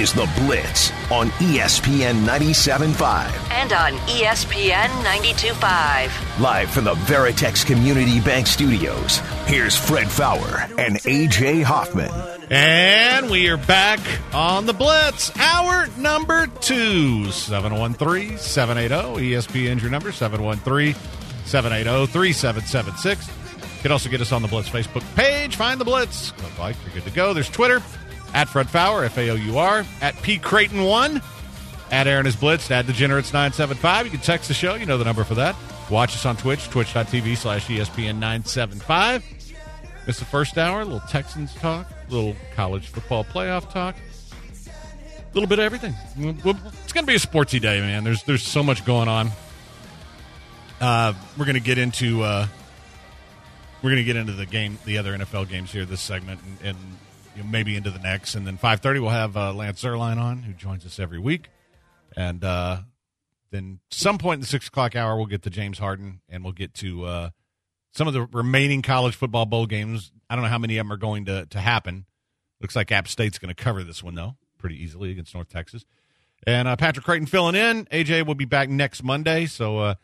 is The Blitz on ESPN 97.5. and on ESPN 92.5. Live from the Veritex Community Bank Studios, here's Fred Faour and AJ Hoffman. And we are back on the Blitz. Hour number two. 713 780. ESPN's your number. 713 780 3776. You can also get us on the Blitz Facebook page. Find the Blitz. Click like. You're good to go. There's Twitter at Fred Faour, F A O U R, at P Creighton1, at Aaron is Blitz, at Degenerates975. You can text the show. You know the number for that. Watch us on Twitch, twitch.tv slash ESPN 975. It's the first hour, a little Texans talk, a little college football playoff talk, a little bit of everything. It's going to be a sportsy day, man. There's there's so much going on. Uh, we're going to get into uh, we're going to get into the game, the other NFL games here this segment, and, and you know, maybe into the next, and then 5:30 we'll have uh, Lance Zierlein on, who joins us every week, and uh, then some point in the six o'clock hour we'll get to James Harden, and we'll get to. Uh, some of the remaining college football bowl games. I don't know how many of them are going to, to happen. Looks like App State's going to cover this one, though, pretty easily against North Texas. And uh, Patrick Creighton filling in. AJ will be back next Monday. So uh,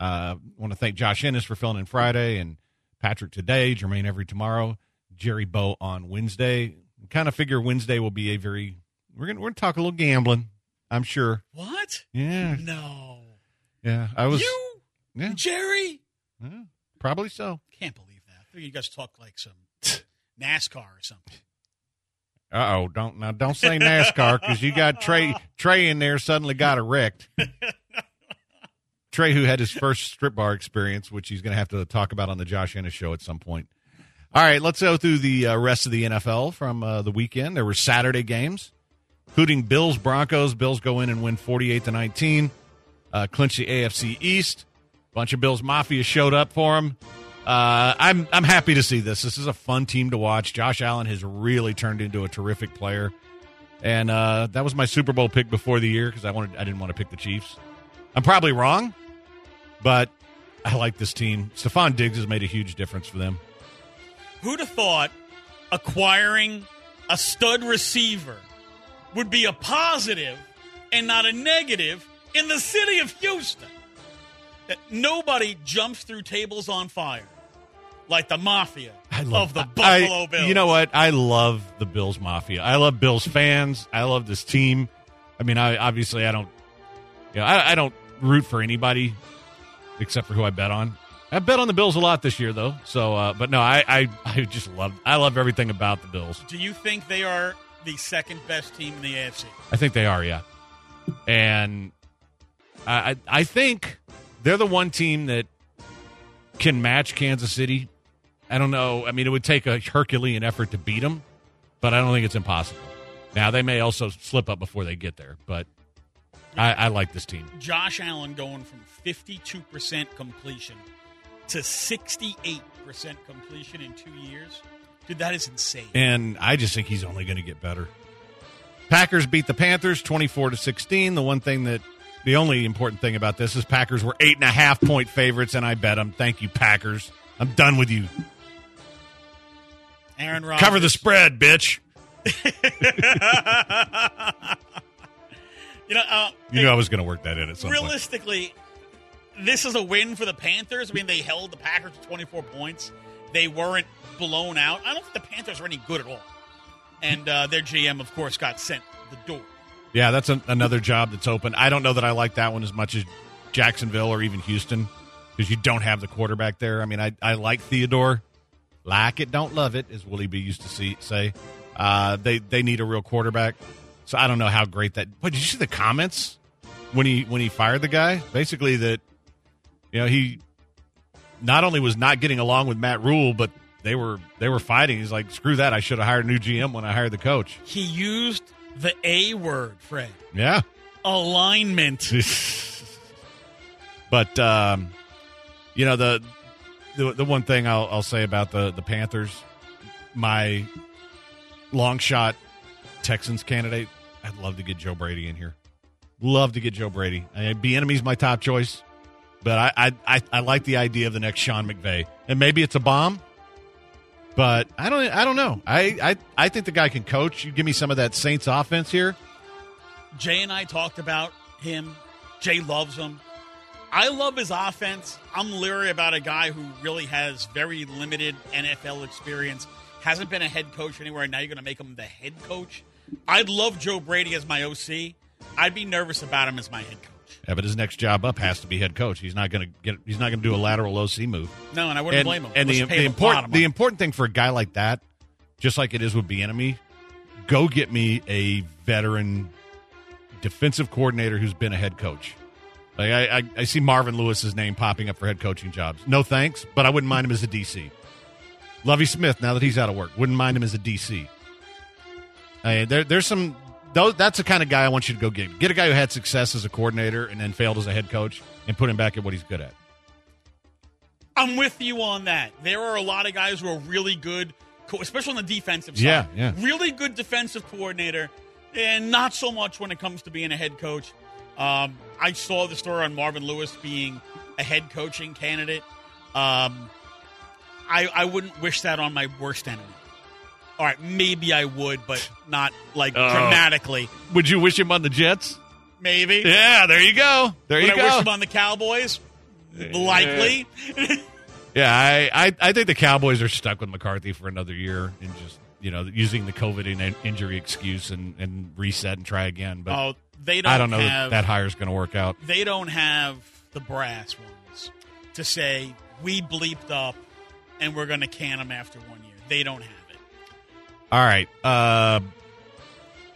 uh, want to thank Josh Ennis for filling in Friday and Patrick today, Jermaine Every tomorrow, Jerry Bow on Wednesday. Kind of figure Wednesday will be a very, we're gonna we're gonna talk a little gambling, I'm sure. What? Yeah. No. Yeah. I was. you? Yeah, Jerry? yeah, probably so. Can't believe that. I think you guys talk like some NASCAR or something. Uh oh! Don't now don't say NASCAR because you got Trey Trey in there suddenly got erect. Trey, who had his first strip bar experience, which he's going to have to talk about on the Josh Ennis show at some point. All right, let's go through the uh, rest of the NFL from uh, the weekend. There were Saturday games, including Bills Broncos. Bills go in and win forty eight to nineteen, uh, clinch the AFC East. A Bunch of Bills Mafia showed up for him. Uh, I'm I'm happy to see this. This is a fun team to watch. Josh Allen has really turned into a terrific player, and uh, that was my Super Bowl pick before the year because I wanted I didn't want to pick the Chiefs. I'm probably wrong, but I like this team. Stefon Diggs has made a huge difference for them. Who'd have thought acquiring a stud receiver would be a positive and not a negative in the city of Houston? That nobody jumps through tables on fire like the mafia of the I- Buffalo Bills. You know what? I love the Bills Mafia. I love Bills fans. I love this team. I mean, I obviously I don't, you know, I, I don't root for anybody except for who I bet on. I bet on the Bills a lot this year, though. So, uh, but no, I, I, I just love, I love everything about the Bills. Do you think they are the second best team in the AFC? I think they are, yeah. And I, I, I think they're the one team that can match Kansas City. I don't know. I mean, it would take a Herculean effort to beat them, but I don't think it's impossible. Now they may also slip up before they get there, but I, I like this team. Josh Allen going from 52% completion to 68% completion in two years. Dude, that is insane. and I just think he's only going to get better. Packers beat the Panthers twenty-four to sixteen. The one thing that, the only important thing about this is Packers were eight and a half point favorites, and I bet them. Thank you, Packers. I'm done with you. Aaron Rodgers. Cover the spread, bitch. You know, uh, You know I was going to work that in at some point. This is a win for the Panthers. I mean, they held the Packers to 24 points. They weren't blown out. I don't think the Panthers are any good at all. And uh, their GM, of course, got sent the door. Yeah, that's an, another job that's open. I don't know that I like that one as much as Jacksonville or even Houston because you don't have the quarterback there. I mean, I, I like Theodore. Like it, don't love it, as Willie B used to see, say. Uh, they they need a real quarterback. So I don't know how great that. But did you see the comments when he when he fired the guy? Basically, that you know he not only was not getting along with Matt Rhule, but they were they were fighting. He's like, screw that! I should have hired a new GM when I hired the coach. He used the A word, Fred. Yeah. Alignment. but um, you know the the the one thing I'll, I'll say about the the Panthers, my long shot Texans candidate, I'd love to get Joe Brady in here. Love to get Joe Brady. I, Bieniemy's my top choice, but I, I I I like the idea of the next Sean McVay, and maybe it's a bomb. But I don't I don't know. I, I I think the guy can coach. You give me some of that Saints offense here. Jay and I talked about him. Jay loves him. I love his offense. I'm leery about a guy who really has very limited NFL experience, hasn't been a head coach anywhere. Now you're going to make him the head coach. I'd love Joe Brady as my OC. I'd be nervous about him as my head coach. Yeah, but his next job up has to be head coach. He's not going to get. He's not going to do a lateral OC move. No, and I wouldn't and, blame him. And Let's the, the him a lot of important the important thing for a guy like that, just like it is with Bieniemy, go get me a veteran defensive coordinator who's been a head coach. Like I, I, I see Marvin Lewis's name popping up for head coaching jobs. No thanks, but I wouldn't mind him as a DC. Lovie Smith, now that he's out of work, wouldn't mind him as a DC. I there, there's some. Those, that's the kind of guy I want you to go get. Get a guy who had success as a coordinator and then failed as a head coach, and put him back at what he's good at. I'm with you on that. There are a lot of guys who are really good, especially on the defensive side. Yeah, yeah. Really good defensive coordinator, and not so much when it comes to being a head coach. Um, I saw the story on Marvin Lewis being a head coaching candidate. Um, I, I wouldn't wish that on my worst enemy. All right, maybe I would, but not like Oh. dramatically. Would you wish him on the Jets? Maybe. Yeah, there you go. There Would you I go. wish him on the Cowboys? Likely. yeah, I, I I think the Cowboys are stuck with McCarthy for another year and just you know using the COVID in- injury excuse and, and reset and try again. But oh, they don't. I don't know have, that that is going to work out. they don't have the brass ones to say we bleeped up and we're going to can them after one year. They don't have. All right, uh,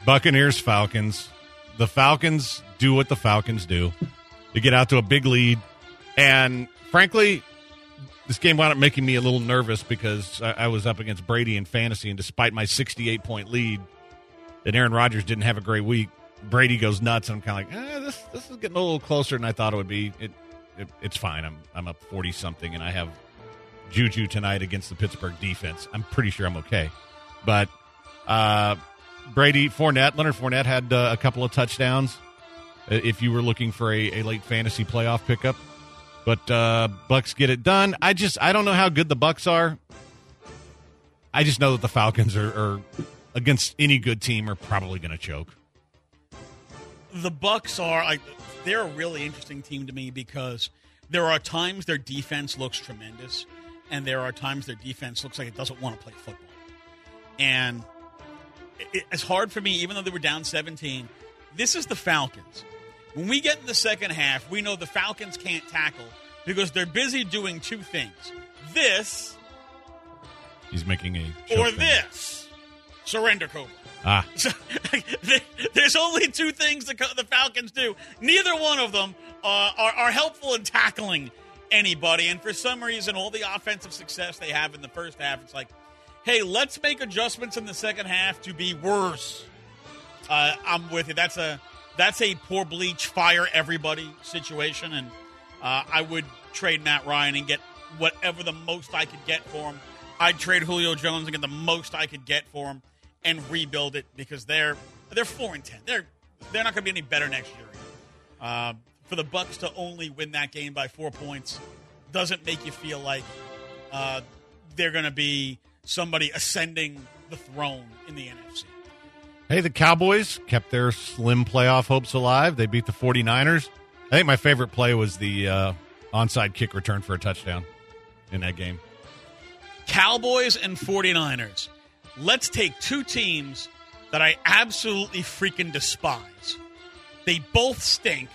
Buccaneers Falcons. The Falcons do what the Falcons do. They get out to a big lead, and frankly, this game wound up making me a little nervous because I, I was up against Brady in fantasy, and despite my 68 point lead, and Aaron Rodgers didn't have a great week. Brady goes nuts, and I'm kind of like, eh, this this is getting a little closer than I thought it would be. It, it it's fine. I'm I'm up 40 something, and I have Juju tonight against the Pittsburgh defense. I'm pretty sure I'm okay, but uh, Brady Fournette, Leonard Fournette had uh, a couple of touchdowns. uh, If you were looking for a, a late fantasy playoff pickup, but uh, Bucs get it done. I just I don't know how good the Bucs are. I just know that the Falcons are, are against any good team are probably going to choke. The Bucs are like they're a really interesting team to me because there are times their defense looks tremendous, and there are times their defense looks like it doesn't want to play football. And it, it's hard for me, even though they were down 17. This is the Falcons. When we get in the second half, we know the Falcons can't tackle because they're busy doing two things: this He's making a or thing. this. Surrender Cobra. Ah, So, there's only two things the, the Falcons do. Neither one of them uh, are, are helpful in tackling anybody. And for some reason, all the offensive success they have in the first half, it's like, hey, let's make adjustments in the second half to be worse. Uh, I'm with you. That's a that's a poor bleach, fire everybody situation, and uh, I would trade Matt Ryan and get whatever the most I could get for him. I'd trade Julio Jones and get the most I could get for him and rebuild it because they're they're four and ten. They're they're not going to be any better next year. Uh, for the Bucs to only win that game by four points doesn't make you feel like uh, they're going to be somebody ascending the throne in the NFC. Hey, the Cowboys kept their slim playoff hopes alive. They beat the 49ers. I think my favorite play was the uh, onside kick return for a touchdown in that game. Cowboys and 49ers. Let's take two teams that I absolutely freaking despise. They both stink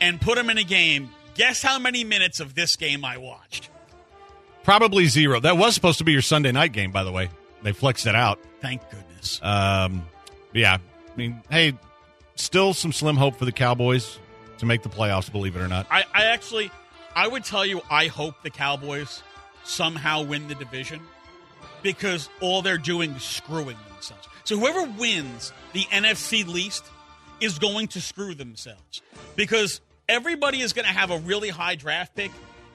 and put them in a game. Guess how many minutes of this game I watched? Probably zero. That was supposed to be your Sunday night game, by the way. They flexed it out. Thank goodness. Um, yeah. I mean, hey, still some slim hope for the Cowboys to make the playoffs, believe it or not. I, I actually, I would tell you, I hope the Cowboys somehow win the division because all they're doing is screwing themselves. So whoever wins the NFC least is going to screw themselves because everybody is going to have a really high draft pick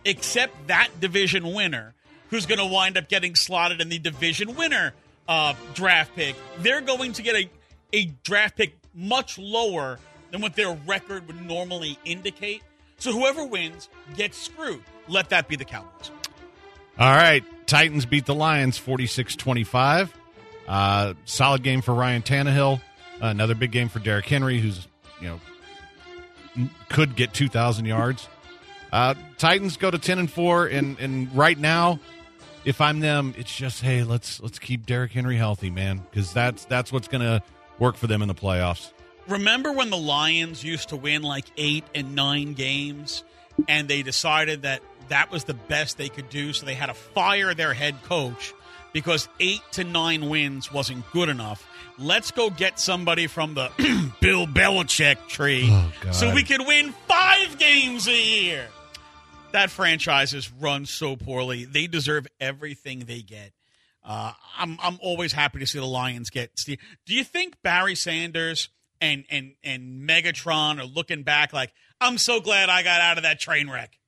except that division winner, who's going to wind up getting slotted in the division winner uh, draft pick. They're going to get a, a draft pick much lower than what their record would normally indicate. So whoever wins gets screwed. Let that be the Cowboys. All right. Titans beat the Lions 46 25. Uh, solid game for Ryan Tannehill. another big game for Derrick Henry, who's, you know, could get 2,000 yards. Uh, Titans go to 10 and 4. And, and right now, if I'm them, it's just, hey, let's let's keep Derrick Henry healthy, man, because that's, that's what's to work for them in the playoffs. Remember when the Lions used to win like eight and nine games, and they decided that that was the best they could do, so they had to fire their head coach because eight to nine wins wasn't good enough. Let's go get somebody from the Bill Belichick tree Oh, so we can win five games a year. That franchise is run so poorly. They deserve everything they get. Uh, I'm I'm always happy to see the Lions get. Steve. Do you think Barry Sanders and and and Megatron are looking back like I'm so glad I got out of that train wreck?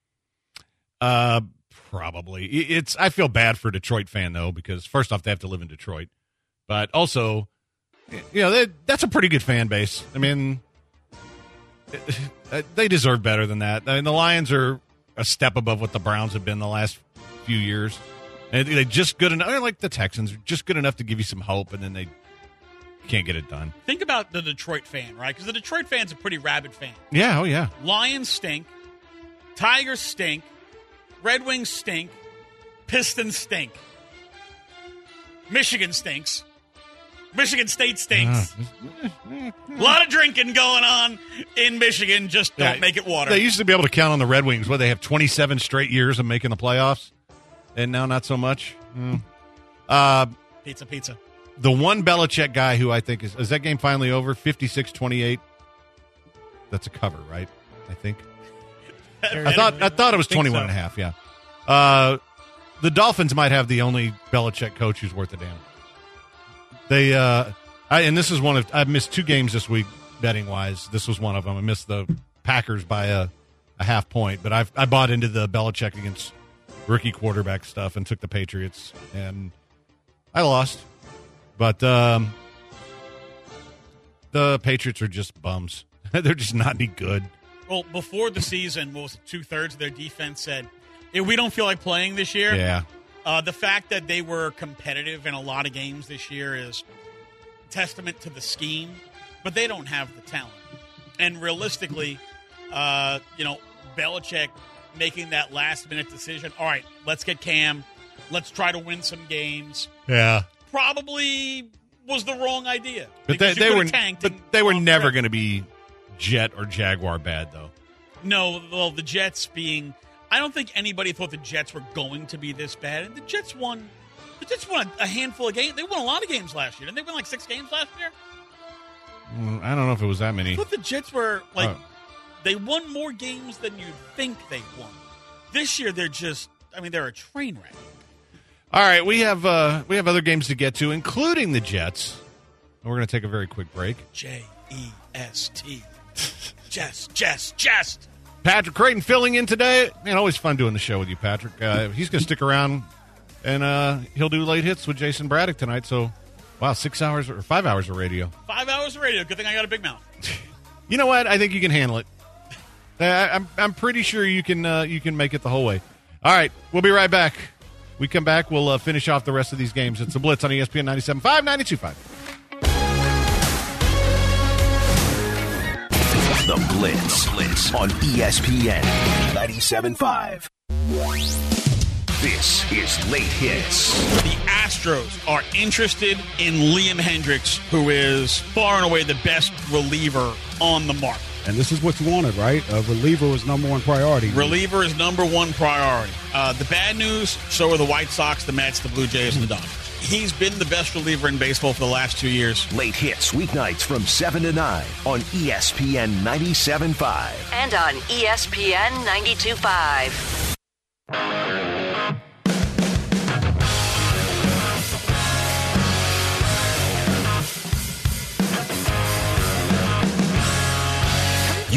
Uh, probably. It's. I feel bad for a Detroit fan though because first off they have to live in Detroit, but also, you know, they, that's a pretty good fan base. I mean, uh, they deserve better than that. I mean, the Lions are a step above what the Browns have been the last few years, and they just good enough. I like the Texans, are just good enough to give you some hope, and then they can't get it done. Think about the Detroit fan, right? Because the Detroit fan's a pretty rabid fan. Yeah. Oh yeah. Lions stink, Tigers stink, Red Wings stink, Pistons stink, Michigan stinks, Michigan State stinks. A lot of drinking going on in Michigan. Just don't Yeah, make it water. They used to be able to count on the Red Wings. Where they have 27 straight years of making the playoffs, and now not so much. Mm. Uh, pizza, pizza. the one Belichick guy who I think is is that game finally over? 56-28. That's a cover, right? I think. I thought I thought it was Think 21 so. and a half, yeah. Uh, the Dolphins might have the only Belichick coach who's worth a damn. They uh I and this is one of I've missed two games this week betting wise. This was one of them. I missed the Packers by a, a half point, but I've I bought into the Belichick against rookie quarterback stuff and took the Patriots and I lost. But um the Patriots are just bums. They're just not any good. Well, before the season, was two thirds of their defense said, "If we don't feel like playing this year." Yeah. Uh, the fact that they were competitive in a lot of games this year is testament to the scheme, but they don't have the talent. And realistically, uh, you know, Belichick making that last minute decision. All right, let's get Cam. Let's try to win some games. Yeah. Probably was the wrong idea. But they, they were tanked but they were never going to be Jet or Jaguar bad though. No, well, the Jets being. I don't think anybody thought the Jets were going to be this bad. And the Jets won. The Jets won a handful of games. They won a lot of games last year. Didn't they win like six games last year? I don't know if it was that I many. thought the Jets were like. Oh. They won more games than you'd think they won. This year, they're just. I mean, they're a train wreck. All right, we have uh we have other games to get to, including the Jets. And we're going to take a very quick break. J E S T. Jess, Jess, Jess. Patrick Creighton filling in today. Man, always fun doing the show with you, Patrick. Uh, he's going to stick around, and uh, he'll do late hits with Jason Braddock tonight. So, wow, six hours or five hours of radio. Five hours of radio. Good thing I got a big mouth. You know what? I think you can handle it. I, I'm I'm pretty sure you can uh, you can make it the whole way. All right, we'll be right back. We come back, we'll uh, finish off the rest of these games. It's the Blitz on ESPN 97.5, 92.5. The Blitz. Blitz on ESPN 97.5. This is Late Hits. The Astros are interested in Liam Hendriks, who is far and away the best reliever on the market. And this is what you wanted, right? A reliever was number one priority. Reliever is number one priority. Uh, the bad news: so are the White Sox, the Mets, the Blue Jays, and the Dodgers. He's been the best reliever in baseball for the last two years. Late Hits weeknights from 7 to 9 on ESPN 97.5. And on ESPN 92.5.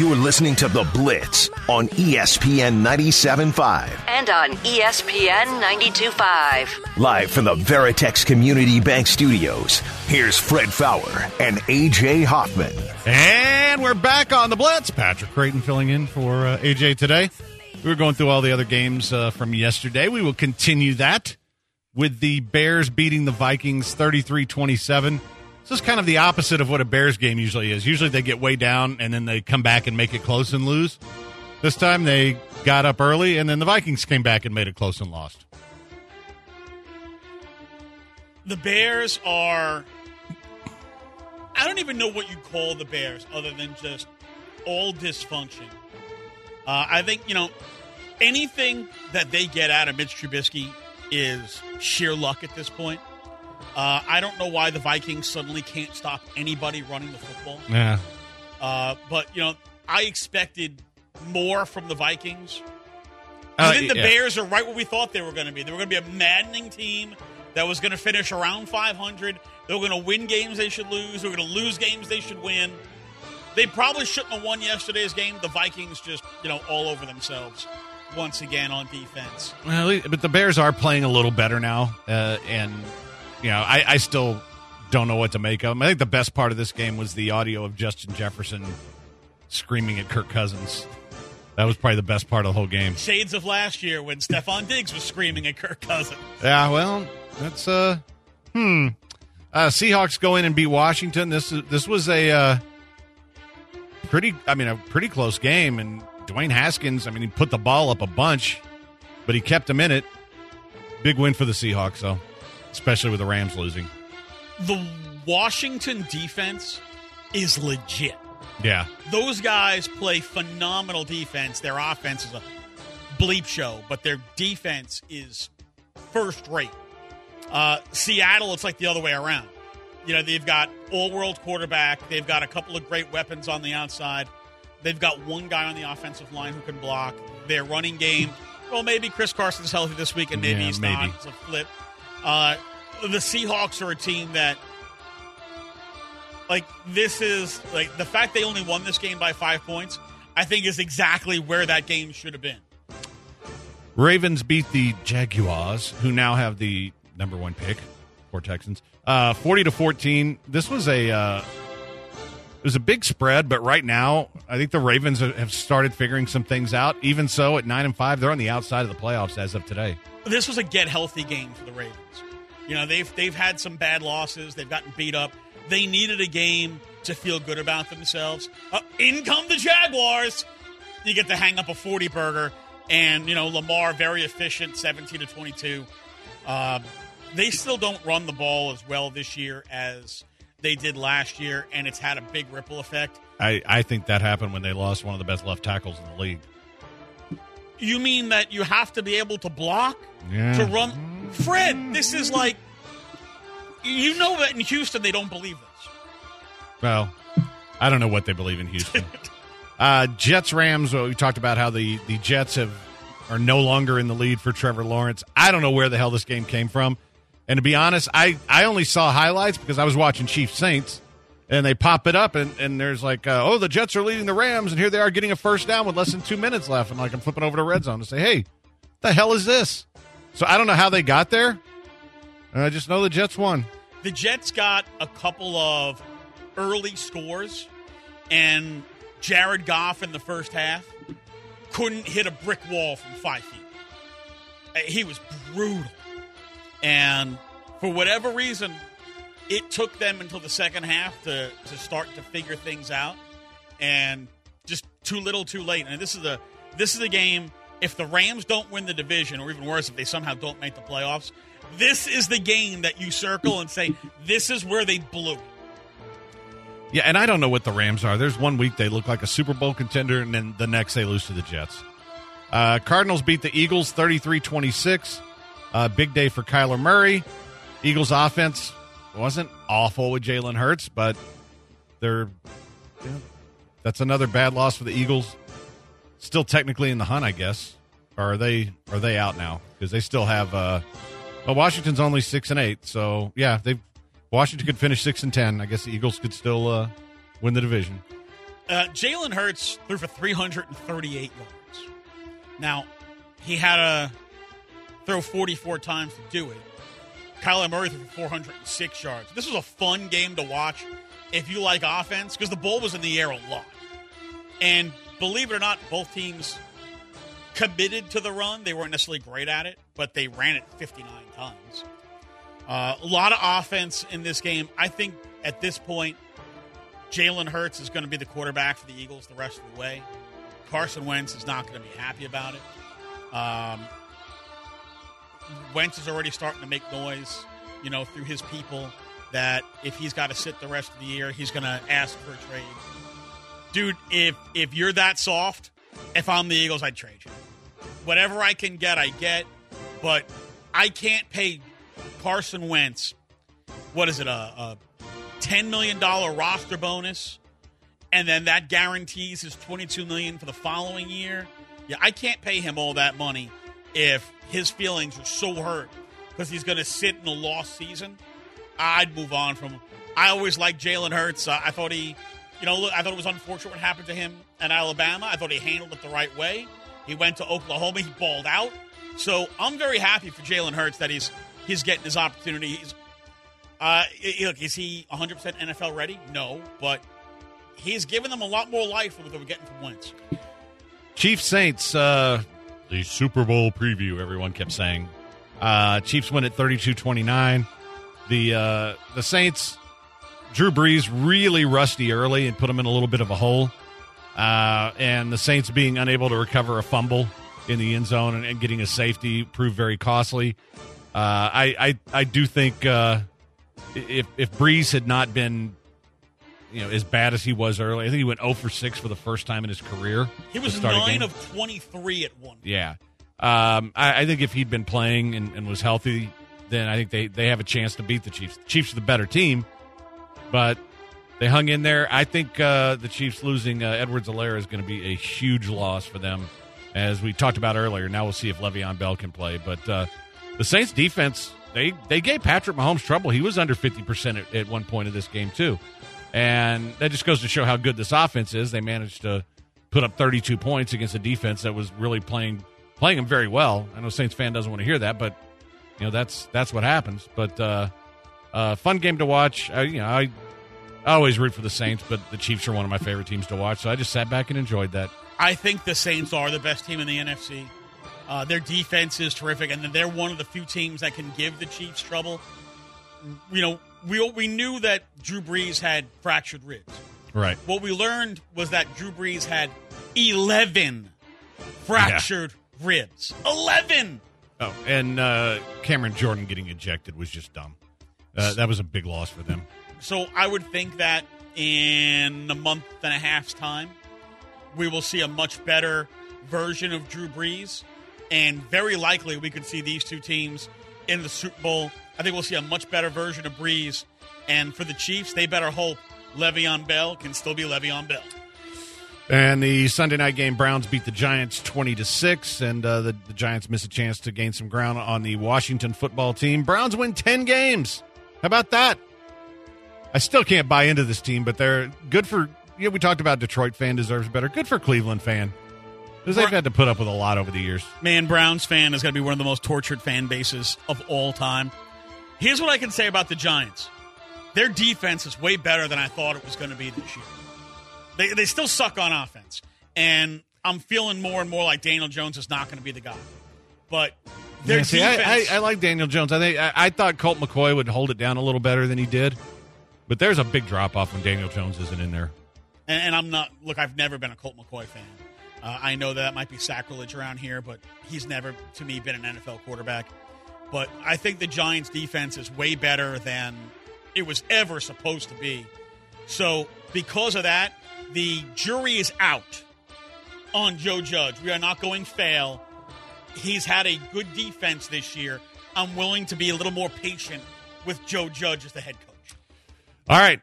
You're listening to The Blitz on ESPN 97.5. And on ESPN 92.5. Live from the Veritex Community Bank Studios, here's Fred Faour and AJ Hoffman. And we're back on the Blitz. Patrick Creighton filling in for uh, AJ today. We were going through all the other games uh, from yesterday. We will continue that with the Bears beating the Vikings 33 27. This is kind of the opposite of what a Bears game usually is. Usually they get way down and then they come back and make it close and lose. This time they got up early and then the Vikings came back and made it close and lost. The Bears are. I don't even know what you call the Bears other than just all dysfunction. Uh, I think, you know, anything that they get out of Mitch Trubisky is sheer luck at this point. Uh, I don't know why the Vikings suddenly can't stop anybody running the football. Yeah. Uh, but, you know, I expected more from the Vikings. Uh, I think the yeah. Bears are right where we thought they were going to be. They were going to be a maddening team that was going to finish around 500. They were going to win games they should lose. They were going to lose games they should win. They probably shouldn't have won yesterday's game. The Vikings just, you know, all over themselves once again on defense. Well, but the Bears are playing a little better now, uh, and you know, I, I still don't know what to make of them. I think the best part of this game was the audio of Justin Jefferson screaming at Kirk Cousins. That was probably the best part of the whole game. Shades of last year when Stefon Diggs was screaming at Kirk Cousins. Yeah, well, that's uh, hmm. Uh, Seahawks go in and beat Washington. This is this was a uh, pretty, I mean, a pretty close game. And Dwayne Haskins, I mean, he put the ball up a bunch, but he kept them in it. Big win for the Seahawks, though, especially with the Rams losing. The Washington defense is legit. Yeah, Those guys play phenomenal defense. Their offense is a bleep show, but their defense is first rate. Uh, Seattle, it's like the other way around. You know, they've got all world quarterback. They've got a couple of great weapons on the outside. They've got one guy on the offensive line who can block. Their running game, well, maybe Chris Carson's healthy this week, and maybe Yeah, he's maybe. not. It's a flip. Uh, the Seahawks are a team that like this is like the fact they only won this game by five points i think is exactly where that game should have been Ravens beat the Jaguars, who now have the number one pick for Texans, uh, forty to fourteen. This was a uh, it was a big spread, but right now I think the Ravens have started figuring some things out. Even so, at nine and five, they're on the outside of the playoffs as of today. this was a get healthy game for the ravens you know they've they've had some bad losses they've gotten beat up they needed a game to feel good about themselves uh, in come the jaguars you get to hang up a 40 burger and you know lamar very efficient 17 to 22 um, they still don't run the ball as well this year as they did last year and it's had a big ripple effect I, I think that happened when they lost one of the best left tackles in the league. You mean that you have to be able to block Yeah. to run? Fred, this is like you know that in Houston they don't believe this. Well, I don't know what they believe in Houston. uh, Jets Rams. Well, we talked about how the the Jets have are no longer in the lead for Trevor Lawrence. I don't know where the hell this game came from. And to be honest, I I only saw highlights because I was watching Chiefs Saints. And they pop it up, and, and there's like, uh, oh, the Jets are leading the Rams, and here they are getting a first down with less than two minutes left. And like, I'm flipping over to red zone to say, hey, the hell is this? So I don't know how they got there. I just know the Jets won. The Jets got a couple of early scores, and Jared Goff in the first half couldn't hit a brick wall from five feet. Uh, He was brutal. And for whatever reason, it took them until the second half to, to start to figure things out. And just too little, too late. And this is the this is the game. If the Rams don't win the division, or even worse, if they somehow don't make the playoffs, this is the game that you circle and say this is where they blew. it." Yeah, and I don't know what the Rams are. There's one week they look like a Super Bowl contender, and then the next they lose to the Jets. Uh, Cardinals beat the Eagles 33 26. Uh, big day for Kyler Murray. Eagles offense wasn't awful with Jalen Hurts, but they're yeah, that's another bad loss for the Eagles. Still technically in the hunt, I guess. Or are they are they out now? Because they still have uh well Washington's only six and eight, so yeah, they Washington could finish six and ten. I guess the Eagles could still uh, win the division. Uh, Jalen Hurts threw for 338 yards. Now, he had to throw 44 times to do it. Kyler Murray threw for 406 yards. This was a fun game to watch if you like offense because the ball was in the air a lot. And believe it or not, both teams committed to the run. They weren't necessarily great at it, but they ran it 59 times. Uh, a lot of offense in this game. I think at this point, Jalen Hurts is going to be the quarterback for the Eagles the rest of the way. Carson Wentz is not going to be happy about it. Um, Wentz is already starting to make noise, you know, through his people that if he's got to sit the rest of the year, he's going to ask for a trade. Dude, if if you're that soft, if I'm the Eagles, I'd trade you. Whatever I can get, I get. But I can't pay Carson Wentz. What is it? A, a ten million dollar roster bonus, and then that guarantees his twenty two million for the following year. Yeah, I can't pay him all that money if his feelings are so hurt because he's going to sit in a lost season. I'd move on from him. I always liked Jalen Hurts. Uh, I thought he, you know, I thought it was unfortunate what happened to him in Alabama. I thought he handled it the right way. He went to Oklahoma. He balled out. So I'm very happy for Jalen Hurts that he's he's getting his opportunity. He's, uh, look, is he 100% NFL ready? No, but he's given them a lot more life than what they were getting from Wentz. Chiefs Saints, uh, the Super Bowl preview, everyone kept saying. Uh, Chiefs win at 32 29. The, uh, the Saints, Drew Brees really rusty early and put them in a little bit of a hole. Uh, and the Saints being unable to recover a fumble in the end zone and, and getting a safety proved very costly. Uh, I, I, I do think uh, if, if Brees had not been you know as bad as he was early, I think he went 0 for 6 for the first time in his career. He was nine of 23 at one. Yeah. Um, I, I think if he'd been playing and, and was healthy, then I think they, they have a chance to beat the Chiefs. The Chiefs are the better team, but they hung in there. I think uh, the Chiefs losing uh, Edwards-Helaire is going to be a huge loss for them, as we talked about earlier. Now we'll see if Le'Veon Bell can play. But uh, the Saints defense, they, they gave Patrick Mahomes trouble. He was under 50% at, at one point of this game, too. And that just goes to show how good this offense is. They managed to put up 32 points against a defense that was really playing playing them very well. I know Saints fan doesn't want to hear that, but you know that's that's what happens. But uh, uh, fun game to watch. I, you know, I, I always root for the Saints, but the Chiefs are one of my favorite teams to watch. So I just sat back and enjoyed that. I think the Saints are the best team in the NFC. Uh, their defense is terrific, and they're one of the few teams that can give the Chiefs trouble. You know, we we knew that Drew Brees had fractured ribs. Right. What we learned was that Drew Brees had eleven fractured ribs. Eleven. Oh, and uh, Cameron Jordan getting ejected was just dumb. Uh, that was a big loss for them. So I would think that in a month and a half's time, we will see a much better version of Drew Brees, and very likely we could see these two teams in the Super Bowl. I think we'll see a much better version of Brees, and for the Chiefs, they better hope Le'Veon Bell can still be Le'Veon Bell. And the Sunday night game, Browns beat the Giants twenty to six, and uh, the, the Giants miss a chance to gain some ground on the Washington football team. Browns win ten games. How about that? I still can't buy into this team, but they're good for. Yeah, we talked about Detroit fan deserves better. Good for Cleveland fan because they've had to put up with a lot over the years. Man, Browns fan is going to be one of the most tortured fan bases of all time. Here's what I can say about the Giants their defense is way better than I thought it was going to be this year. They, they still suck on offense. And I'm feeling more and more like Daniel Jones is not going to be the guy. But Yeah, see. I, I, I like Daniel Jones. I think I, I thought Colt McCoy would hold it down a little better than he did, but there's a big drop off when Daniel Jones isn't in there. and, and I'm not. Look, I've never been a Colt McCoy fan. Uh, I know that, that might be sacrilege around here, but he's never, to me, been an NFL quarterback. But I think the Giants' defense is way better than it was ever supposed to be. So, because of that, the jury is out on Joe Judge. We are not going fail. He's had a good defense this year. I'm willing to be a little more patient with Joe Judge as the head coach. All right.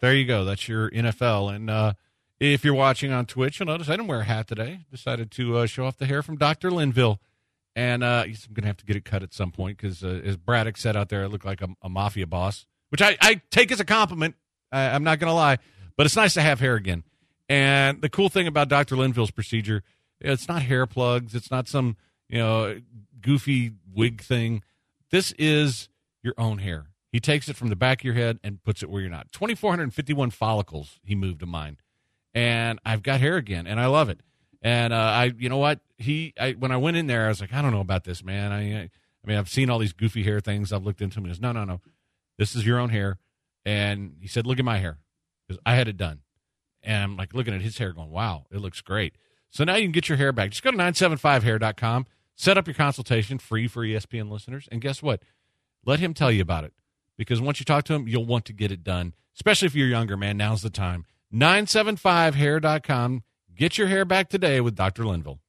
There you go. That's your NFL. And uh, if you're watching on Twitch, you'll notice I didn't wear a hat today. Decided to uh, show off the hair from Dr. Linville. And uh, I'm going to have to get it cut at some point because, uh, as Braddock said out there, I look like a, a mafia boss, which I, I take as a compliment. I, I'm not going to lie. But it's nice to have hair again. And the cool thing about Dr. Linville's procedure, it's not hair plugs, it's not some, you know, goofy wig thing. This is your own hair. He takes it from the back of your head and puts it where you're not. 2,451 follicles he moved to mine. And I've got hair again, and I love it. And uh, I, you know what? He, I, when I went in there, I was like, I don't know about this, man. I, I mean, I've seen all these goofy hair things. I've looked into them. He goes, no, no, no. This is your own hair. And he said, look at my hair. Because I had it done. And I'm like looking at his hair going, wow, it looks great. So now you can get your hair back. Just go to 975hair.com, set up your consultation free for ESPN listeners. And guess what? Let him tell you about it because once you talk to him, you'll want to get it done, especially if you're younger, man. Now's the time. 975hair.com. Get your hair back today with Dr. Linville.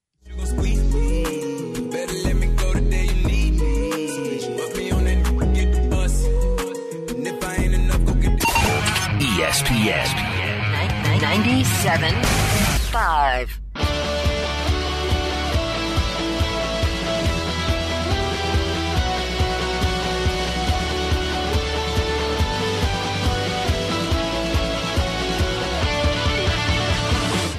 ESPN 97.5.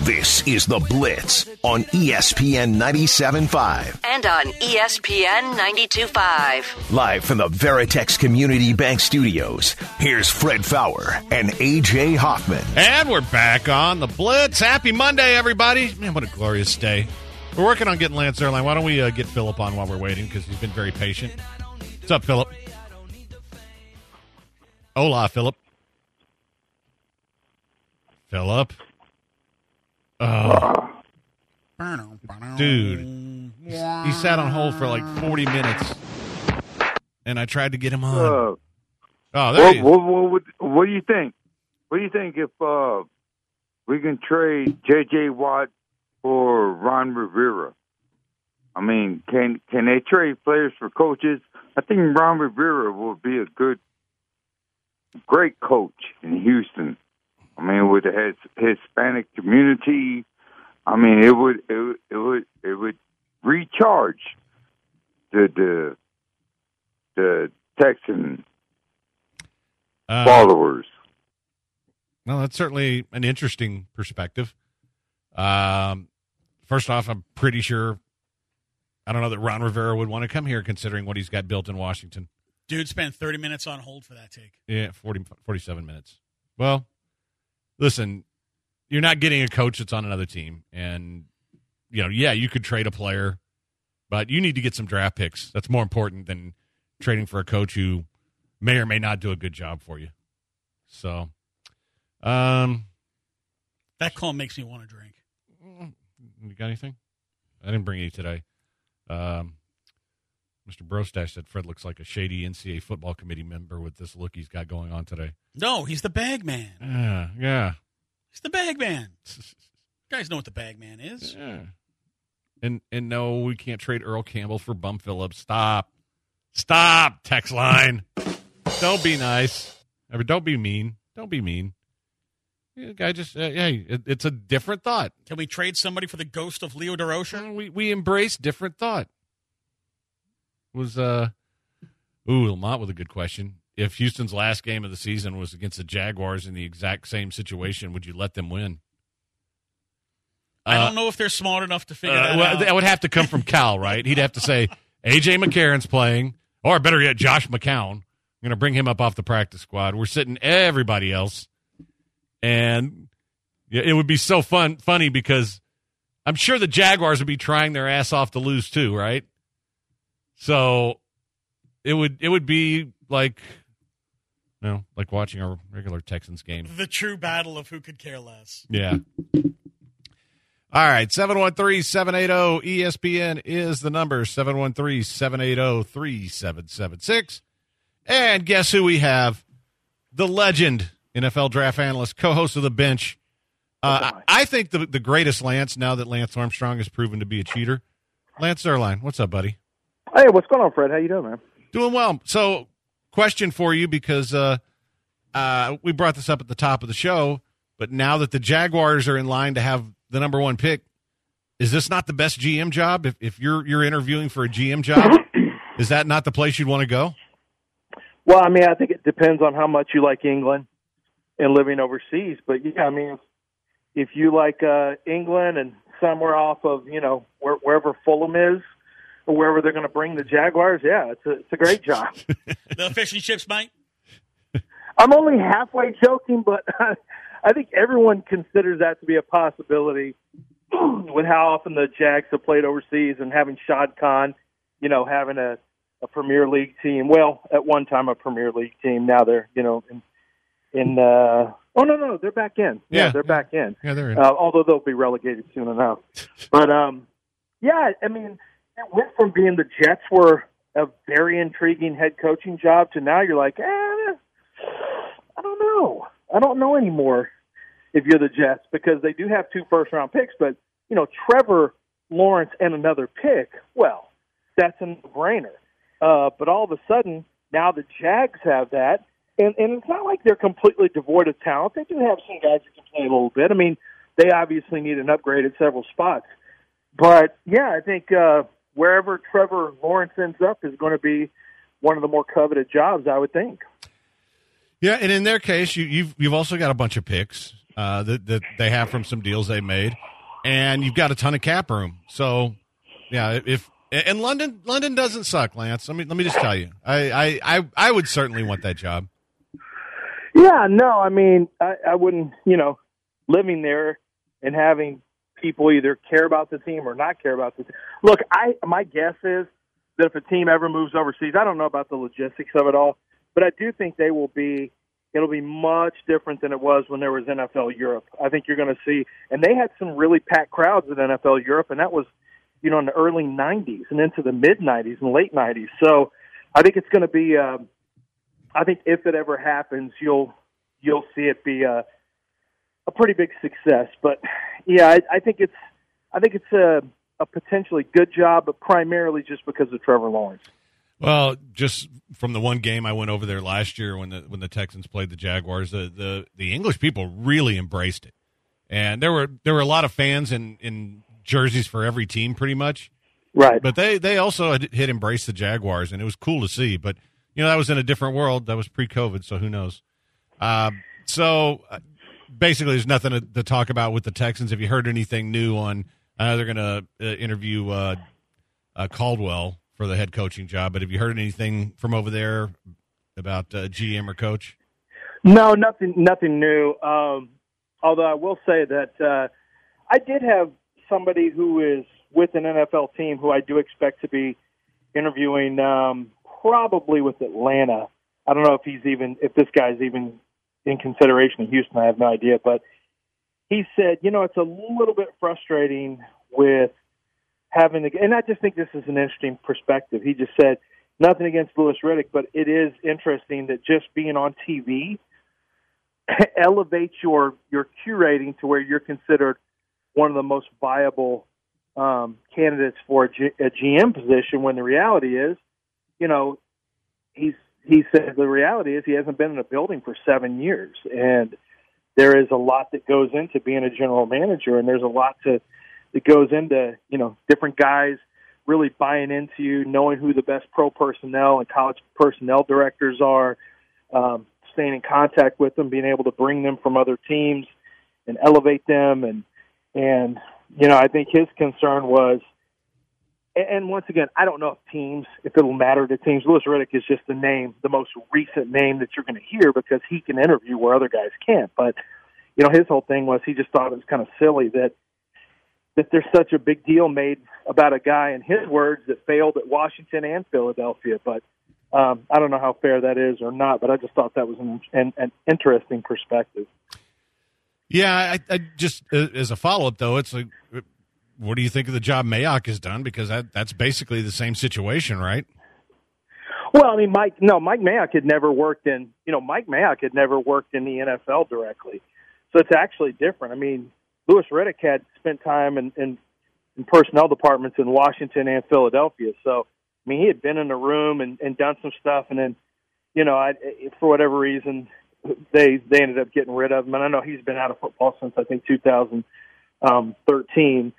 This is The Blitz on ESPN 97.5. And on ESPN 92.5. Live from the Veritex Community Bank Studios, here's Fred Faour and AJ Hoffman. And we're back on the Blitz. Happy Monday, everybody. Man, what a glorious day. We're working on getting Lance Zierlein. Why don't we uh, get Philip on while we're waiting because he's been very patient. What's up, Philip? Hola, Philip. Philip. Oh, dude. He sat on hold for like 40 minutes, and I tried to get him on. Uh, Oh, there he what, is. what, what, what do you think? What do you think if uh, we can trade J.J. Watt for Ron Rivera? I mean, can can they trade players for coaches? I think Ron Rivera will be a good, great coach in Houston. I mean, with the his, Hispanic community, I mean, it would it, would- it would it would recharge the the the Texan Uh, followers. Well, that's certainly an interesting perspective. Um, first off, I'm pretty sure. I don't know that Ron Rivera would want to come here, considering what he's got built in Washington. Dude spent 30 minutes on hold for that take. Yeah, 40, 47 minutes. Well, listen, you're not getting a coach that's on another team, and you know, yeah, you could trade a player, but you need to get some draft picks. That's more important than trading for a coach who may or may not do a good job for you. So, um, That call makes me want to drink. You got anything? I didn't bring any today. Um, Mr. Brostash said Fred looks like a shady NCAA football committee member with this look he's got going on today. No, he's the bag man. Yeah, yeah, He's the bag man. You guys know what the bag man is. yeah. And and no, we can't trade Earl Campbell for Bum Phillips. Stop, stop. Text line. Don't be nice. Or don't be mean. Don't be mean. Yeah, guy just uh, hey, it, it's a different thought. Can we trade somebody for the ghost of Leo Durocher? We we embrace different thought. Was uh ooh Lamont with a good question. If Houston's last game of the season was against the Jaguars in the exact same situation, would you let them win? I Uh, don't know if they're smart enough to figure uh, that well, out. that would have to come from Cal, right? He'd have to say AJ McCarron's playing, or better yet, Josh McCown. I'm going to bring him up off the practice squad. We're sitting everybody else, and yeah, it would be so fun, funny because I'm sure the Jaguars would be trying their ass off to lose too, right? So it would it would be like, you know, like watching a regular Texans game. the true battle of who could care less. Yeah. All right, 713 780 ESPN is the number 713 780 3776. And guess who we have? The legend, NFL draft analyst, co host of The Bench. Uh, I I think the, the greatest Lance, now that Lance Armstrong has proven to be a cheater. Lance Zierlein, what's up, buddy? Hey, what's going on, Fred? How you doing, man? Doing well. So, question for you because uh, uh, we brought this up at the top of the show, but now that the Jaguars are in line to have the number one pick, is this not the best GM job? If, if you're you're interviewing for a GM job, is that not the place you'd want to go? Well, I mean, I think it depends on how much you like England and living overseas. But yeah, I mean, if, if you like uh, England and somewhere off of you know where, wherever Fulham is or wherever they're going to bring the Jaguars, yeah, it's a it's a great job. The fish and chips, mate. I'm only halfway joking, but I think everyone considers that to be a possibility with how often the Jags have played overseas and having Shad Khan, you know, having a, a Premier League team. Well, at one time a Premier League team. Now they're, you know, in, in uh, oh no, no, they're back in. Yeah. they're back in. Yeah, they're in. Uh, although they'll be relegated soon enough. But um, yeah, I mean, it went from being the Jets were a very intriguing head coaching job to now you're like, eh, I don't know. I don't know anymore if you're the Jets because they do have two first round picks, but you know, Trevor Lawrence and another pick, well, that's a brainer. Uh, but all of a sudden, now the Jags have that, and, and it's not like they're completely devoid of talent. They do have some guys who can play a little bit. I mean, they obviously need an upgrade at several spots. But yeah, I think uh, wherever Trevor Lawrence ends up is going to be one of the more coveted jobs, I would think. Yeah, and in their case, you, you've you've also got a bunch of picks uh, that that they have from some deals they made, and you've got a ton of cap room. So, yeah, if and London London doesn't suck, Lance. Let me let me just tell you, I I I, I would certainly want that job. Yeah, no, I mean, I, I wouldn't, you know, living there and having people either care about the team or not care about the team. Look, I my guess is that if a team ever moves overseas, I don't know about the logistics of it all, but I do think they will be. It'll be much different than it was when there was NFL Europe. I think you're going to see, and they had some really packed crowds at NFL Europe, and that was, you know, in the early '90s and into the mid '90s and late '90s. So, I think it's going to be. Uh, I think if it ever happens, you'll you'll see it be a a pretty big success. But yeah, I, I think it's I think it's a a potentially good job, but primarily just because of Trevor Lawrence. Well, just from the one game I went over there last year when the when the Texans played the Jaguars, the the, the English people really embraced it, and there were there were a lot of fans in in jerseys for every team, pretty much. Right. But they they also had hit embrace the Jaguars, and it was cool to see. But you know that was in a different world. That was pre-COVID, so who knows? Uh, so uh, basically, there's nothing to, to talk about with the Texans. Have you heard anything new on? Know they're going to uh, interview uh, uh, Caldwell for the head coaching job, but have you heard anything from over there about uh, GM or coach? No, nothing, nothing new. Um, although I will say that uh, I did have somebody who is with an NFL team who I do expect to be interviewing, um, probably with Atlanta. I don't know if he's even if this guy's even in consideration in Houston. I have no idea, but he said, you know, it's a little bit frustrating with having the, and I just think this is an interesting perspective. He just said nothing against Louis Riddick, but it is interesting that just being on TV elevates your your Q rating to where you're considered one of the most viable um, candidates for a, G, a GM position. When the reality is, you know, he's he said the reality is he hasn't been in a building for seven years, and there is a lot that goes into being a general manager, and there's a lot to that goes into you know different guys really buying into you, knowing who the best pro personnel and college personnel directors are, um, staying in contact with them, being able to bring them from other teams and elevate them, and and you know I think his concern was. And- once again, I don't know if teams, if it'll matter to teams. Louis Riddick is just the name, the most recent name that you're going to hear because he can interview where other guys can't. But you know, his whole thing was he just thought it was kind of silly that that there's such a big deal made about a guy, in his words, that failed at Washington and Philadelphia. But um, I don't know how fair that is or not. But I just thought that was an, an, an interesting perspective. Yeah, I, I just uh, as a follow up though, it's like, what do you think of the job Mayock has done? Because that that's basically the same situation, right? Well, I mean, Mike. No, Mike Mayock had never worked in. You know, Mike Mayock had never worked in the NFL directly, so it's actually different. I mean, Louis Riddick had spent time in, in, in personnel departments in Washington and Philadelphia. So, I mean, he had been in the room and, and done some stuff, and then, you know, I, for whatever reason, they they ended up getting rid of him. And I know he's been out of football since I think 2013. Um,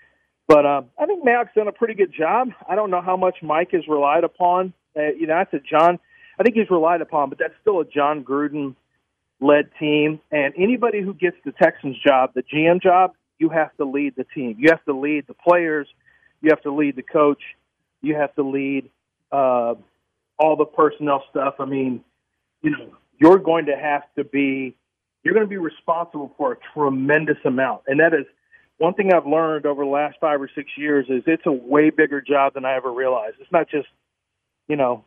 But um, I think Mayock's done a pretty good job. I don't know how much Mike is relied upon. Uh, you know, that's a Jon. I think he's relied upon, but that's still a Jon Gruden led team. And anybody who gets the Texans job, the GM job, you have to lead the team. You have to lead the players. You have to lead the coach. You have to lead uh, all the personnel stuff. I mean, you know, you're going to have to be you're going to be responsible for a tremendous amount, and that is one thing I've learned over the last five or six years is it's a way bigger job than I ever realized. It's not just you know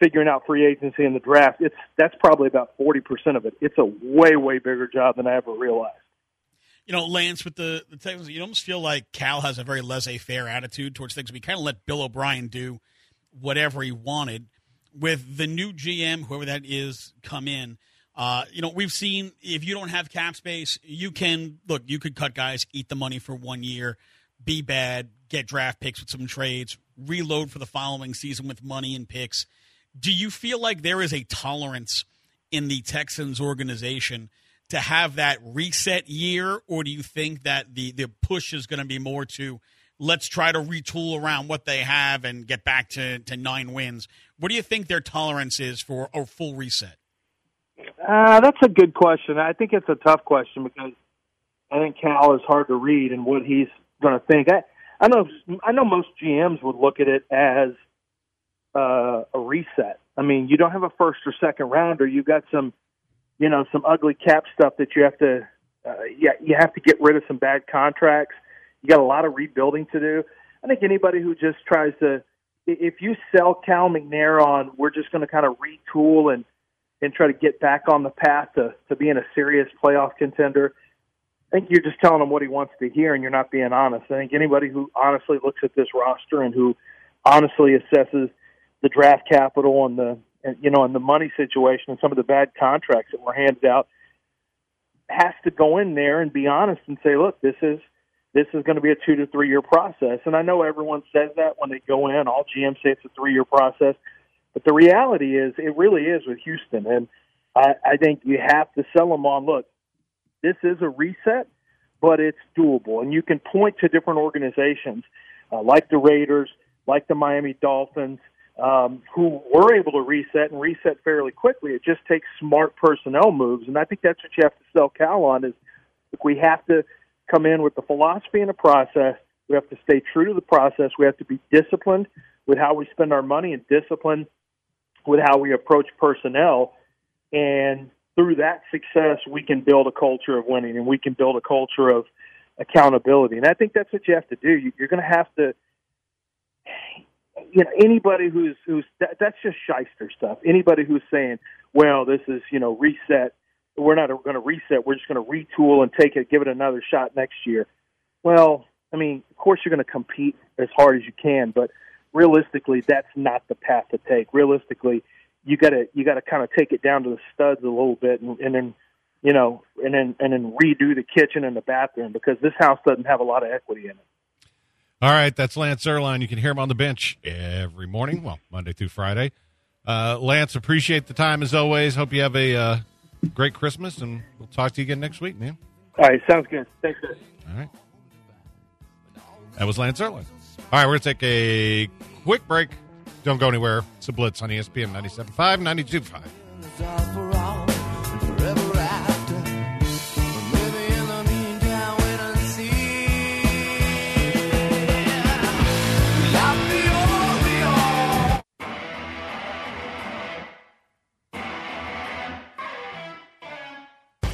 figuring out free agency and the draft. It's that's probably about forty percent of it. It's a way way bigger job than I ever realized. You know, Lance, with the, the Texans, you almost feel like Cal has a very laissez faire attitude towards things. We kind of let Bill O'Brien do whatever he wanted. With the new GM, whoever that is, come in, uh, you know, we've seen if you don't have cap space, you can look, you could cut guys, eat the money for one year, be bad, get draft picks with some trades, reload for the following season with money and picks. Do you feel like there is a tolerance in the Texans organization to have that reset year, or do you think that the, the push is going to be more to let's try to retool around what they have and get back to, to nine wins? What do you think their tolerance is for a full reset? Uh, that's a good question. I think it's a tough question because I think Cal is hard to read and what he's going to think. I, I know I know most GMs would look at it as uh, a reset. I mean, you don't have a first or second rounder. You've got some, you know, some ugly cap stuff that you have to, uh, yeah, you have to get rid of some bad contracts. You got a lot of rebuilding to do. I think anybody who just tries to, if you sell Cal McNair on, we're just going to kind of retool and and try to get back on the path to to being a serious playoff contender. I think you're just telling him what he wants to hear, and you're not being honest. I think anybody who honestly looks at this roster and who honestly assesses the draft capital and the and, you know and the money situation and some of the bad contracts that were handed out has to go in there and be honest and say, look, this is this is going to be a two to three year process. And I know everyone says that when they go in. All GMs say it's a three year process, but the reality is, it really is with Houston. And I, I think you have to sell them on. Look, this is a reset, but it's doable, and you can point to different organizations uh, like the Raiders, like the Miami Dolphins, um, who were able to reset and reset fairly quickly. It just takes smart personnel moves, and I think that's what you have to sell Cal on. Is if we have to come in with the philosophy and the process, we have to stay true to the process. We have to be disciplined with how we spend our money and disciplined with how we approach personnel. And through that success, we can build a culture of winning and we can build a culture of accountability. And I think that's what you have to do. You- You're going to have to, you know, anybody who's who's that, that's just shyster stuff. Anybody who's saying, "Well, this is you know reset," we're not going to reset. We're just going to retool and take it, give it another shot next year. Well, I mean, of course you're going to compete as hard as you can, but realistically, that's not the path to take. Realistically, you got to you got to kind of take it down to the studs a little bit, and, and then you know, and then and then redo the kitchen and the bathroom because this house doesn't have a lot of equity in it. All right, that's Lance Zierlein. You can hear him on the bench every morning, well, Monday through Friday. Uh, Lance, appreciate the time as always. Hope you have a uh, great Christmas, and we'll talk to you again next week, man. All right, sounds good. Thanks. Guys. All right. That was Lance Zierlein. All right, we're going to take a quick break. Don't go anywhere. It's a Blitz on ESPN 97.5, 92.5.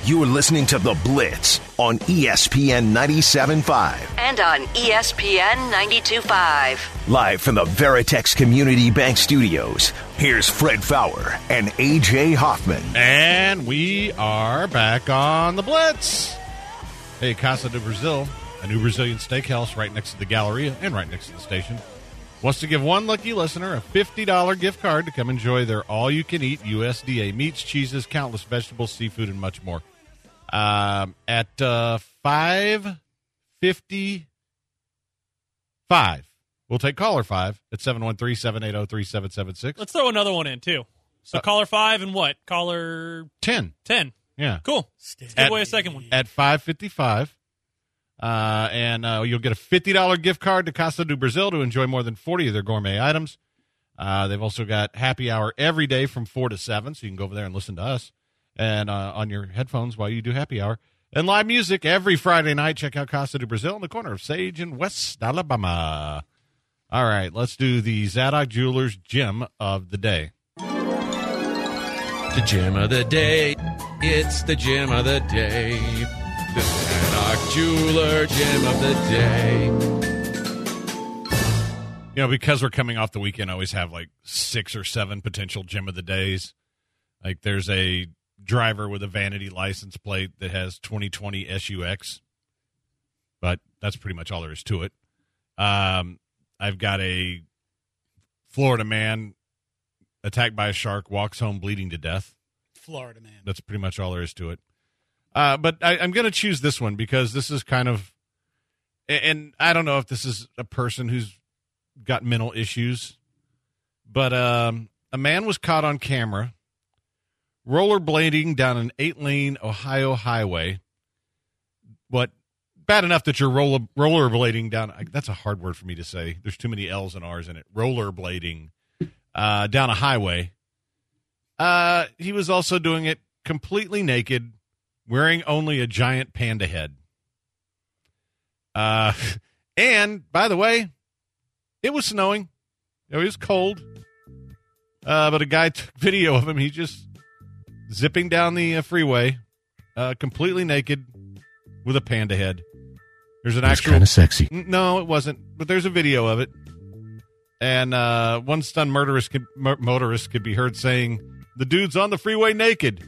You are listening to The Blitz on ESPN 97.5. And on ESPN 92.5. Live from the Veritex Community Bank Studios, here's Fred Faour and AJ Hoffman. And we are back on the Blitz. Hey, Casa de Brazil, a new Brazilian steakhouse right next to the Galleria and right next to the station, wants to give one lucky listener a $50 gift card to come enjoy their all you can eat USDA meats, cheeses, countless vegetables, seafood, and much more. Um, at uh, 555, we'll take caller 5 at 713 780 3776. Let's throw another one in too. So Uh, caller five and what? Caller 10. ten. Yeah. Cool. Let's give away a second one. at 555 uh, and uh, you'll get a $50 gift card to Casa do Brasil to enjoy more than 40 of their gourmet items. Uh, they've also got happy hour every day from 4 to 7, so you can go over there and listen to us. And uh, on your headphones while you do happy hour. And live music every Friday night. Check out Casa de Brazil in the corner of Sage and West Alabama. All right, let's do the Zadok Jewelers gem of the day. The gem of the day. It's the gem of the day. The Zadok Jeweler gem of the day. You know, because we're coming off the weekend, I always have like six or seven potential gem of the days. Like there's a driver with a vanity license plate that has 2020 SUX, but that's pretty much all there is to it. Um, I've got a Florida man attacked by a shark, walks home bleeding to death. Florida man. That's pretty much all there is to it. Uh, but I, I'm going to choose this one because this is kind of, and I don't know if this is a person who's got mental issues, but um, a man was caught on camera rollerblading down an eight lane Ohio highway. What bad enough that you're roller rollerblading down? That's a hard word for me to say. There's too many L's and R's in it. Rollerblading uh, down a highway. Uh, he was also doing it completely naked, wearing only a giant panda head. Uh, and by the way, it was snowing. It was cold. Uh, but a guy took video of him. He just zipping down the uh, freeway, uh, completely naked, with a panda head. There's an actual kinda sexy. No, it wasn't. But there's a video of it, and uh, one stunned motorist could, mo- motorist could be heard saying, "The dude's on the freeway naked."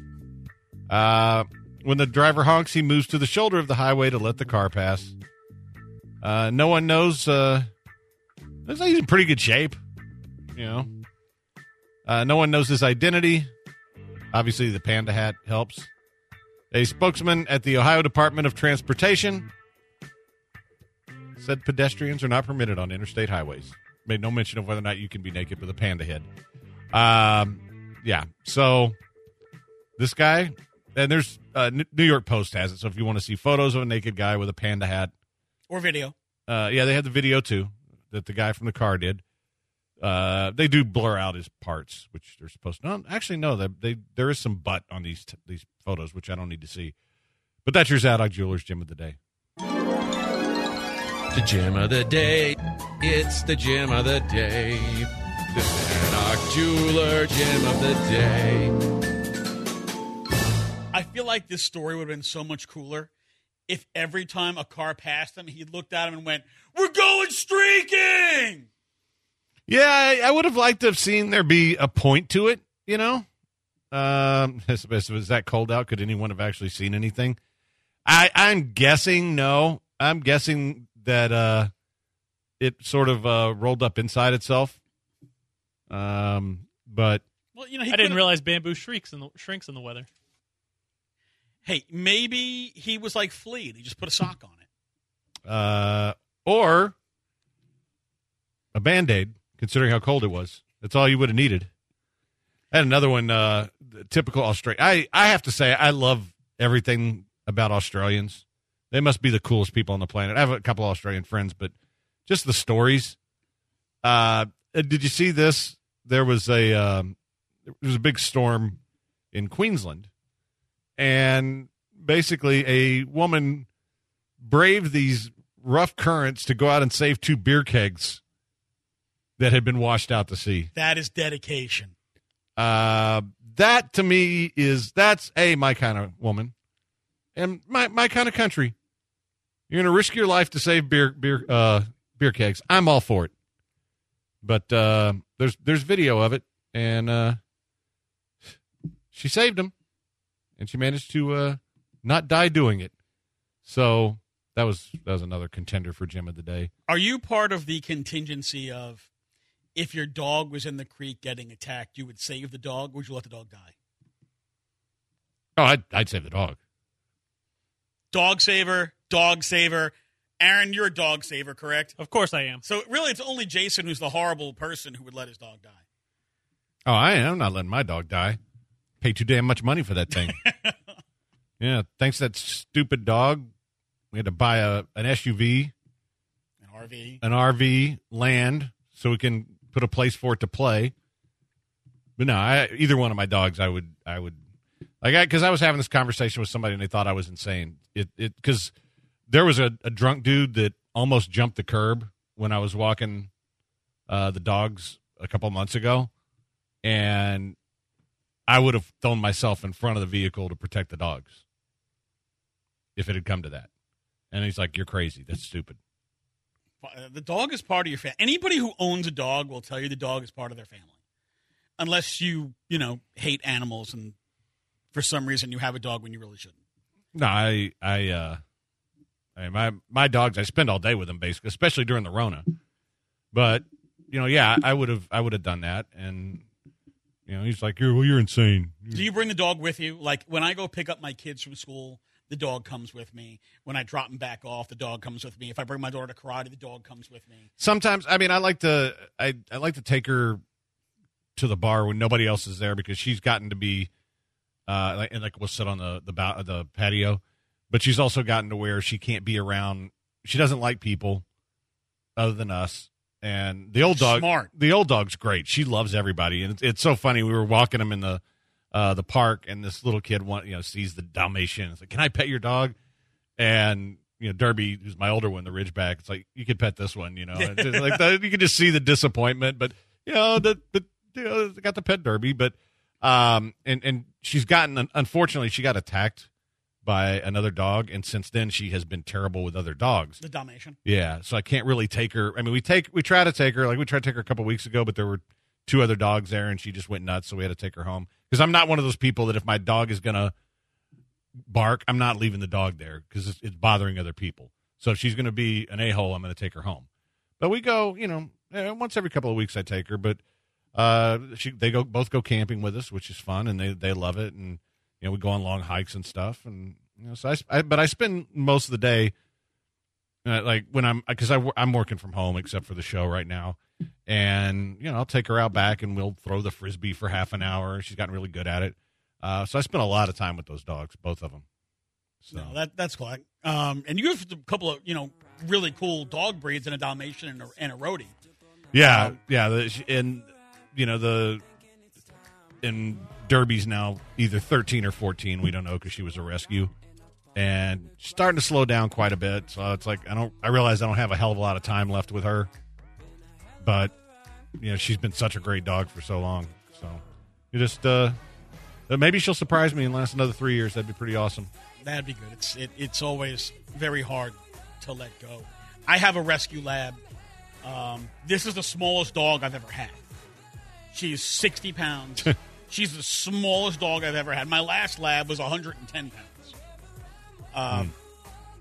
Uh, when the driver honks, he moves to the shoulder of the highway to let the car pass. Uh, no one knows. Uh, looks like he's in pretty good shape. You know, uh, no one knows his identity. Obviously, the panda hat helps. A spokesman at the Ohio Department of Transportation said pedestrians are not permitted on interstate highways. Made no mention of whether or not you can be naked with a panda head. Um, yeah. So this guy, and there's uh, New York Post has it. So if you want to see photos of a naked guy with a panda hat, Or video. uh, yeah, they had the video too that the guy from the car did. Uh, they do blur out his parts, which they're supposed to. No, actually, no. They, they there is some butt on these t- these photos, which I don't need to see. But that's your Zadok Jewelers gem of the day. The gem of the day. It's the gem of the day. The Zadok Jeweler gem of the day. I feel like this story would have been so much cooler if every time a car passed him, he looked at him and went, We're going streaking! Yeah, I, I would have liked to have seen there be a point to it. You know, um, as, as, was that cold out? Could anyone have actually seen anything? I, I'm guessing no. I'm guessing that uh, it sort of uh, rolled up inside itself. Um, but Well, you know, he I didn't could've- realize bamboo shrinks in the shrinks in the weather. Hey, maybe he was like Flea. He just put a sock on it. uh, or a band aid, considering how cold it was. That's all you would have needed. Had another one, uh, typical Australia. I, I have to say, I love everything about Australians. They must be the coolest people on the planet. I have a couple Australian friends, but just the stories. Uh, did you see this? There was a um, there was a big storm in Queensland, and basically a woman braved these rough currents to go out and save two beer kegs that had been washed out to sea. That is dedication. Uh, that to me is that's a my kind of woman and my my kind of country. You're gonna risk your life to save beer beer uh beer kegs. I'm all for it. But uh, there's there's video of it, and uh, she saved him, and she managed to uh, not die doing it. So that was that was another contender for gem of the day. Are you part of the contingency of if your dog was in the creek getting attacked, you would save the dog, or would you let the dog die? Oh, I'd, I'd save the dog. Dog saver, dog saver. Aaron, you're a dog saver, correct? Of course I am. So really, it's only Jason who's the horrible person who would let his dog die. Oh, I am not letting my dog die. Pay too damn much money for that thing. yeah, thanks to that stupid dog. We had to buy a an SUV, An RV. an RV, land, so we can put a place for it to play. But no, I, either one of my dogs, I would, I would, Like, I because I was having this conversation with somebody and they thought I was insane. It it because there was a, a drunk dude that almost jumped the curb when I was walking uh, the dogs a couple months ago, and I would have thrown myself in front of the vehicle to protect the dogs if it had come to that. And he's like, "You're crazy. That's stupid." Uh, The dog is part of your family. Anybody who owns a dog will tell you the dog is part of their family, unless you you know hate animals and for some reason you have a dog when you really shouldn't. No, I, I, uh, I, my, my dogs, I spend all day with them, basically, especially during the Rona. But you know, yeah, I would have, I would have done that, and you know, he's like, "You're, well, you're insane." Do you bring the dog with you? Like when I go pick up my kids from school, the dog comes with me. When I drop him back off, the dog comes with me. If I bring my daughter to karate, the dog comes with me. Sometimes, I mean, I like to, I, I like to take her to the bar when nobody else is there because she's gotten to be, uh, and like we'll sit on the the the patio, but she's also gotten to where she can't be around. She doesn't like people other than us. And the old dog, Smart. the old dog's great. She loves everybody, and it's, it's so funny. We were walking him in the uh, the park, and this little kid, want, you know, sees the Dalmatian. It's like, "Can I pet your dog?" And you know, Derby, who's my older one, the Ridgeback. It's like you could pet this one. You know, like the, you could just see the disappointment. But you know, the the you know, got the pet Derby, but um, and and she's gotten unfortunately she got attacked by another dog, and since then she has been terrible with other dogs. The Dalmatian. Yeah, so I can't really take her. I mean, we take we try to take her like we tried to take her a couple weeks ago, but there were two other dogs there, and she just went nuts. So we had to take her home because I'm not one of those people that if my dog is gonna bark, I'm not leaving the dog there because it's, it's bothering other people. So if she's gonna be an a hole, I'm gonna take her home. But we go, you know, eh, once every couple of weeks I take her, but uh, she they go both go camping with us, which is fun, and they they love it, and you know we go on long hikes and stuff, and you know so I, I but I spend most of the day uh, like when I'm because I, am working from home except for the show right now, and you know I'll take her out back and we'll throw the frisbee for half an hour. She's gotten really good at it, uh, so I spend a lot of time with those dogs, both of them. So No, that that's cool. Um, and you have a couple of you know really cool dog breeds and a Dalmatian and a, and a Rhodey. yeah, yeah, the, and you know the and Derby's now either 13 or 14. We don't know because she was a rescue. And she's starting to slow down quite a bit. So it's like I don't. I realize I don't have a hell of a lot of time left with her, but you know she's been such a great dog for so long. So you just uh, maybe she'll surprise me and last another three years. That'd be pretty awesome. That'd be good. It's it, it's always very hard to let go. I have a rescue lab. Um, this is the smallest dog I've ever had. She's 60 pounds. She's the smallest dog I've ever had. My last lab was 110 pounds. Um,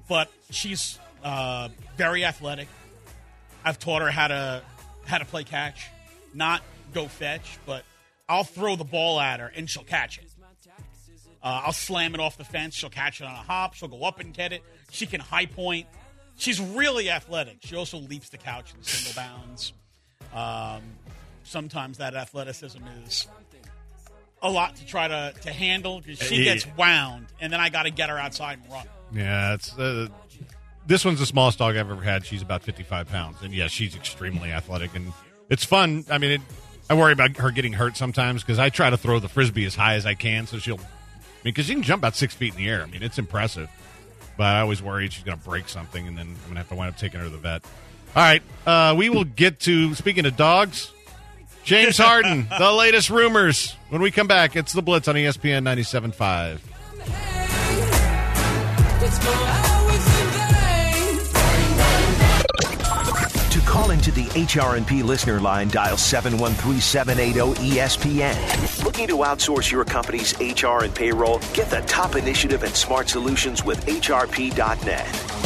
But she's uh, very athletic. I've taught her how to how to play catch, not go fetch, but I'll throw the ball at her and she'll catch it. Uh, I'll slam it off the fence. She'll catch it on a hop. She'll go up and get it. She can high point. She's really athletic. She also leaps the couch in single bounds. Um, sometimes that athleticism is a lot to try to, to handle because she gets wound, and then I got to get her outside and run. Yeah, it's uh, this one's the smallest dog I've ever had. She's about 55 pounds, and yeah, she's extremely athletic, and it's fun. I mean, it, I worry about her getting hurt sometimes because I try to throw the frisbee as high as I can, so she'll. I mean, because she can jump about six feet in the air. I mean, it's impressive. But I always worry she's going to break something, and then I'm going to have to wind up taking her to the vet. All right, uh, we will get to speaking of dogs. James Harden, the latest rumors. When we come back, it's the Blitz on ESPN 97.5. To the HRNP listener line, dial 713-780-ESPN. Looking to outsource your company's HR and payroll? Get the top initiative and smart solutions with HRP.net.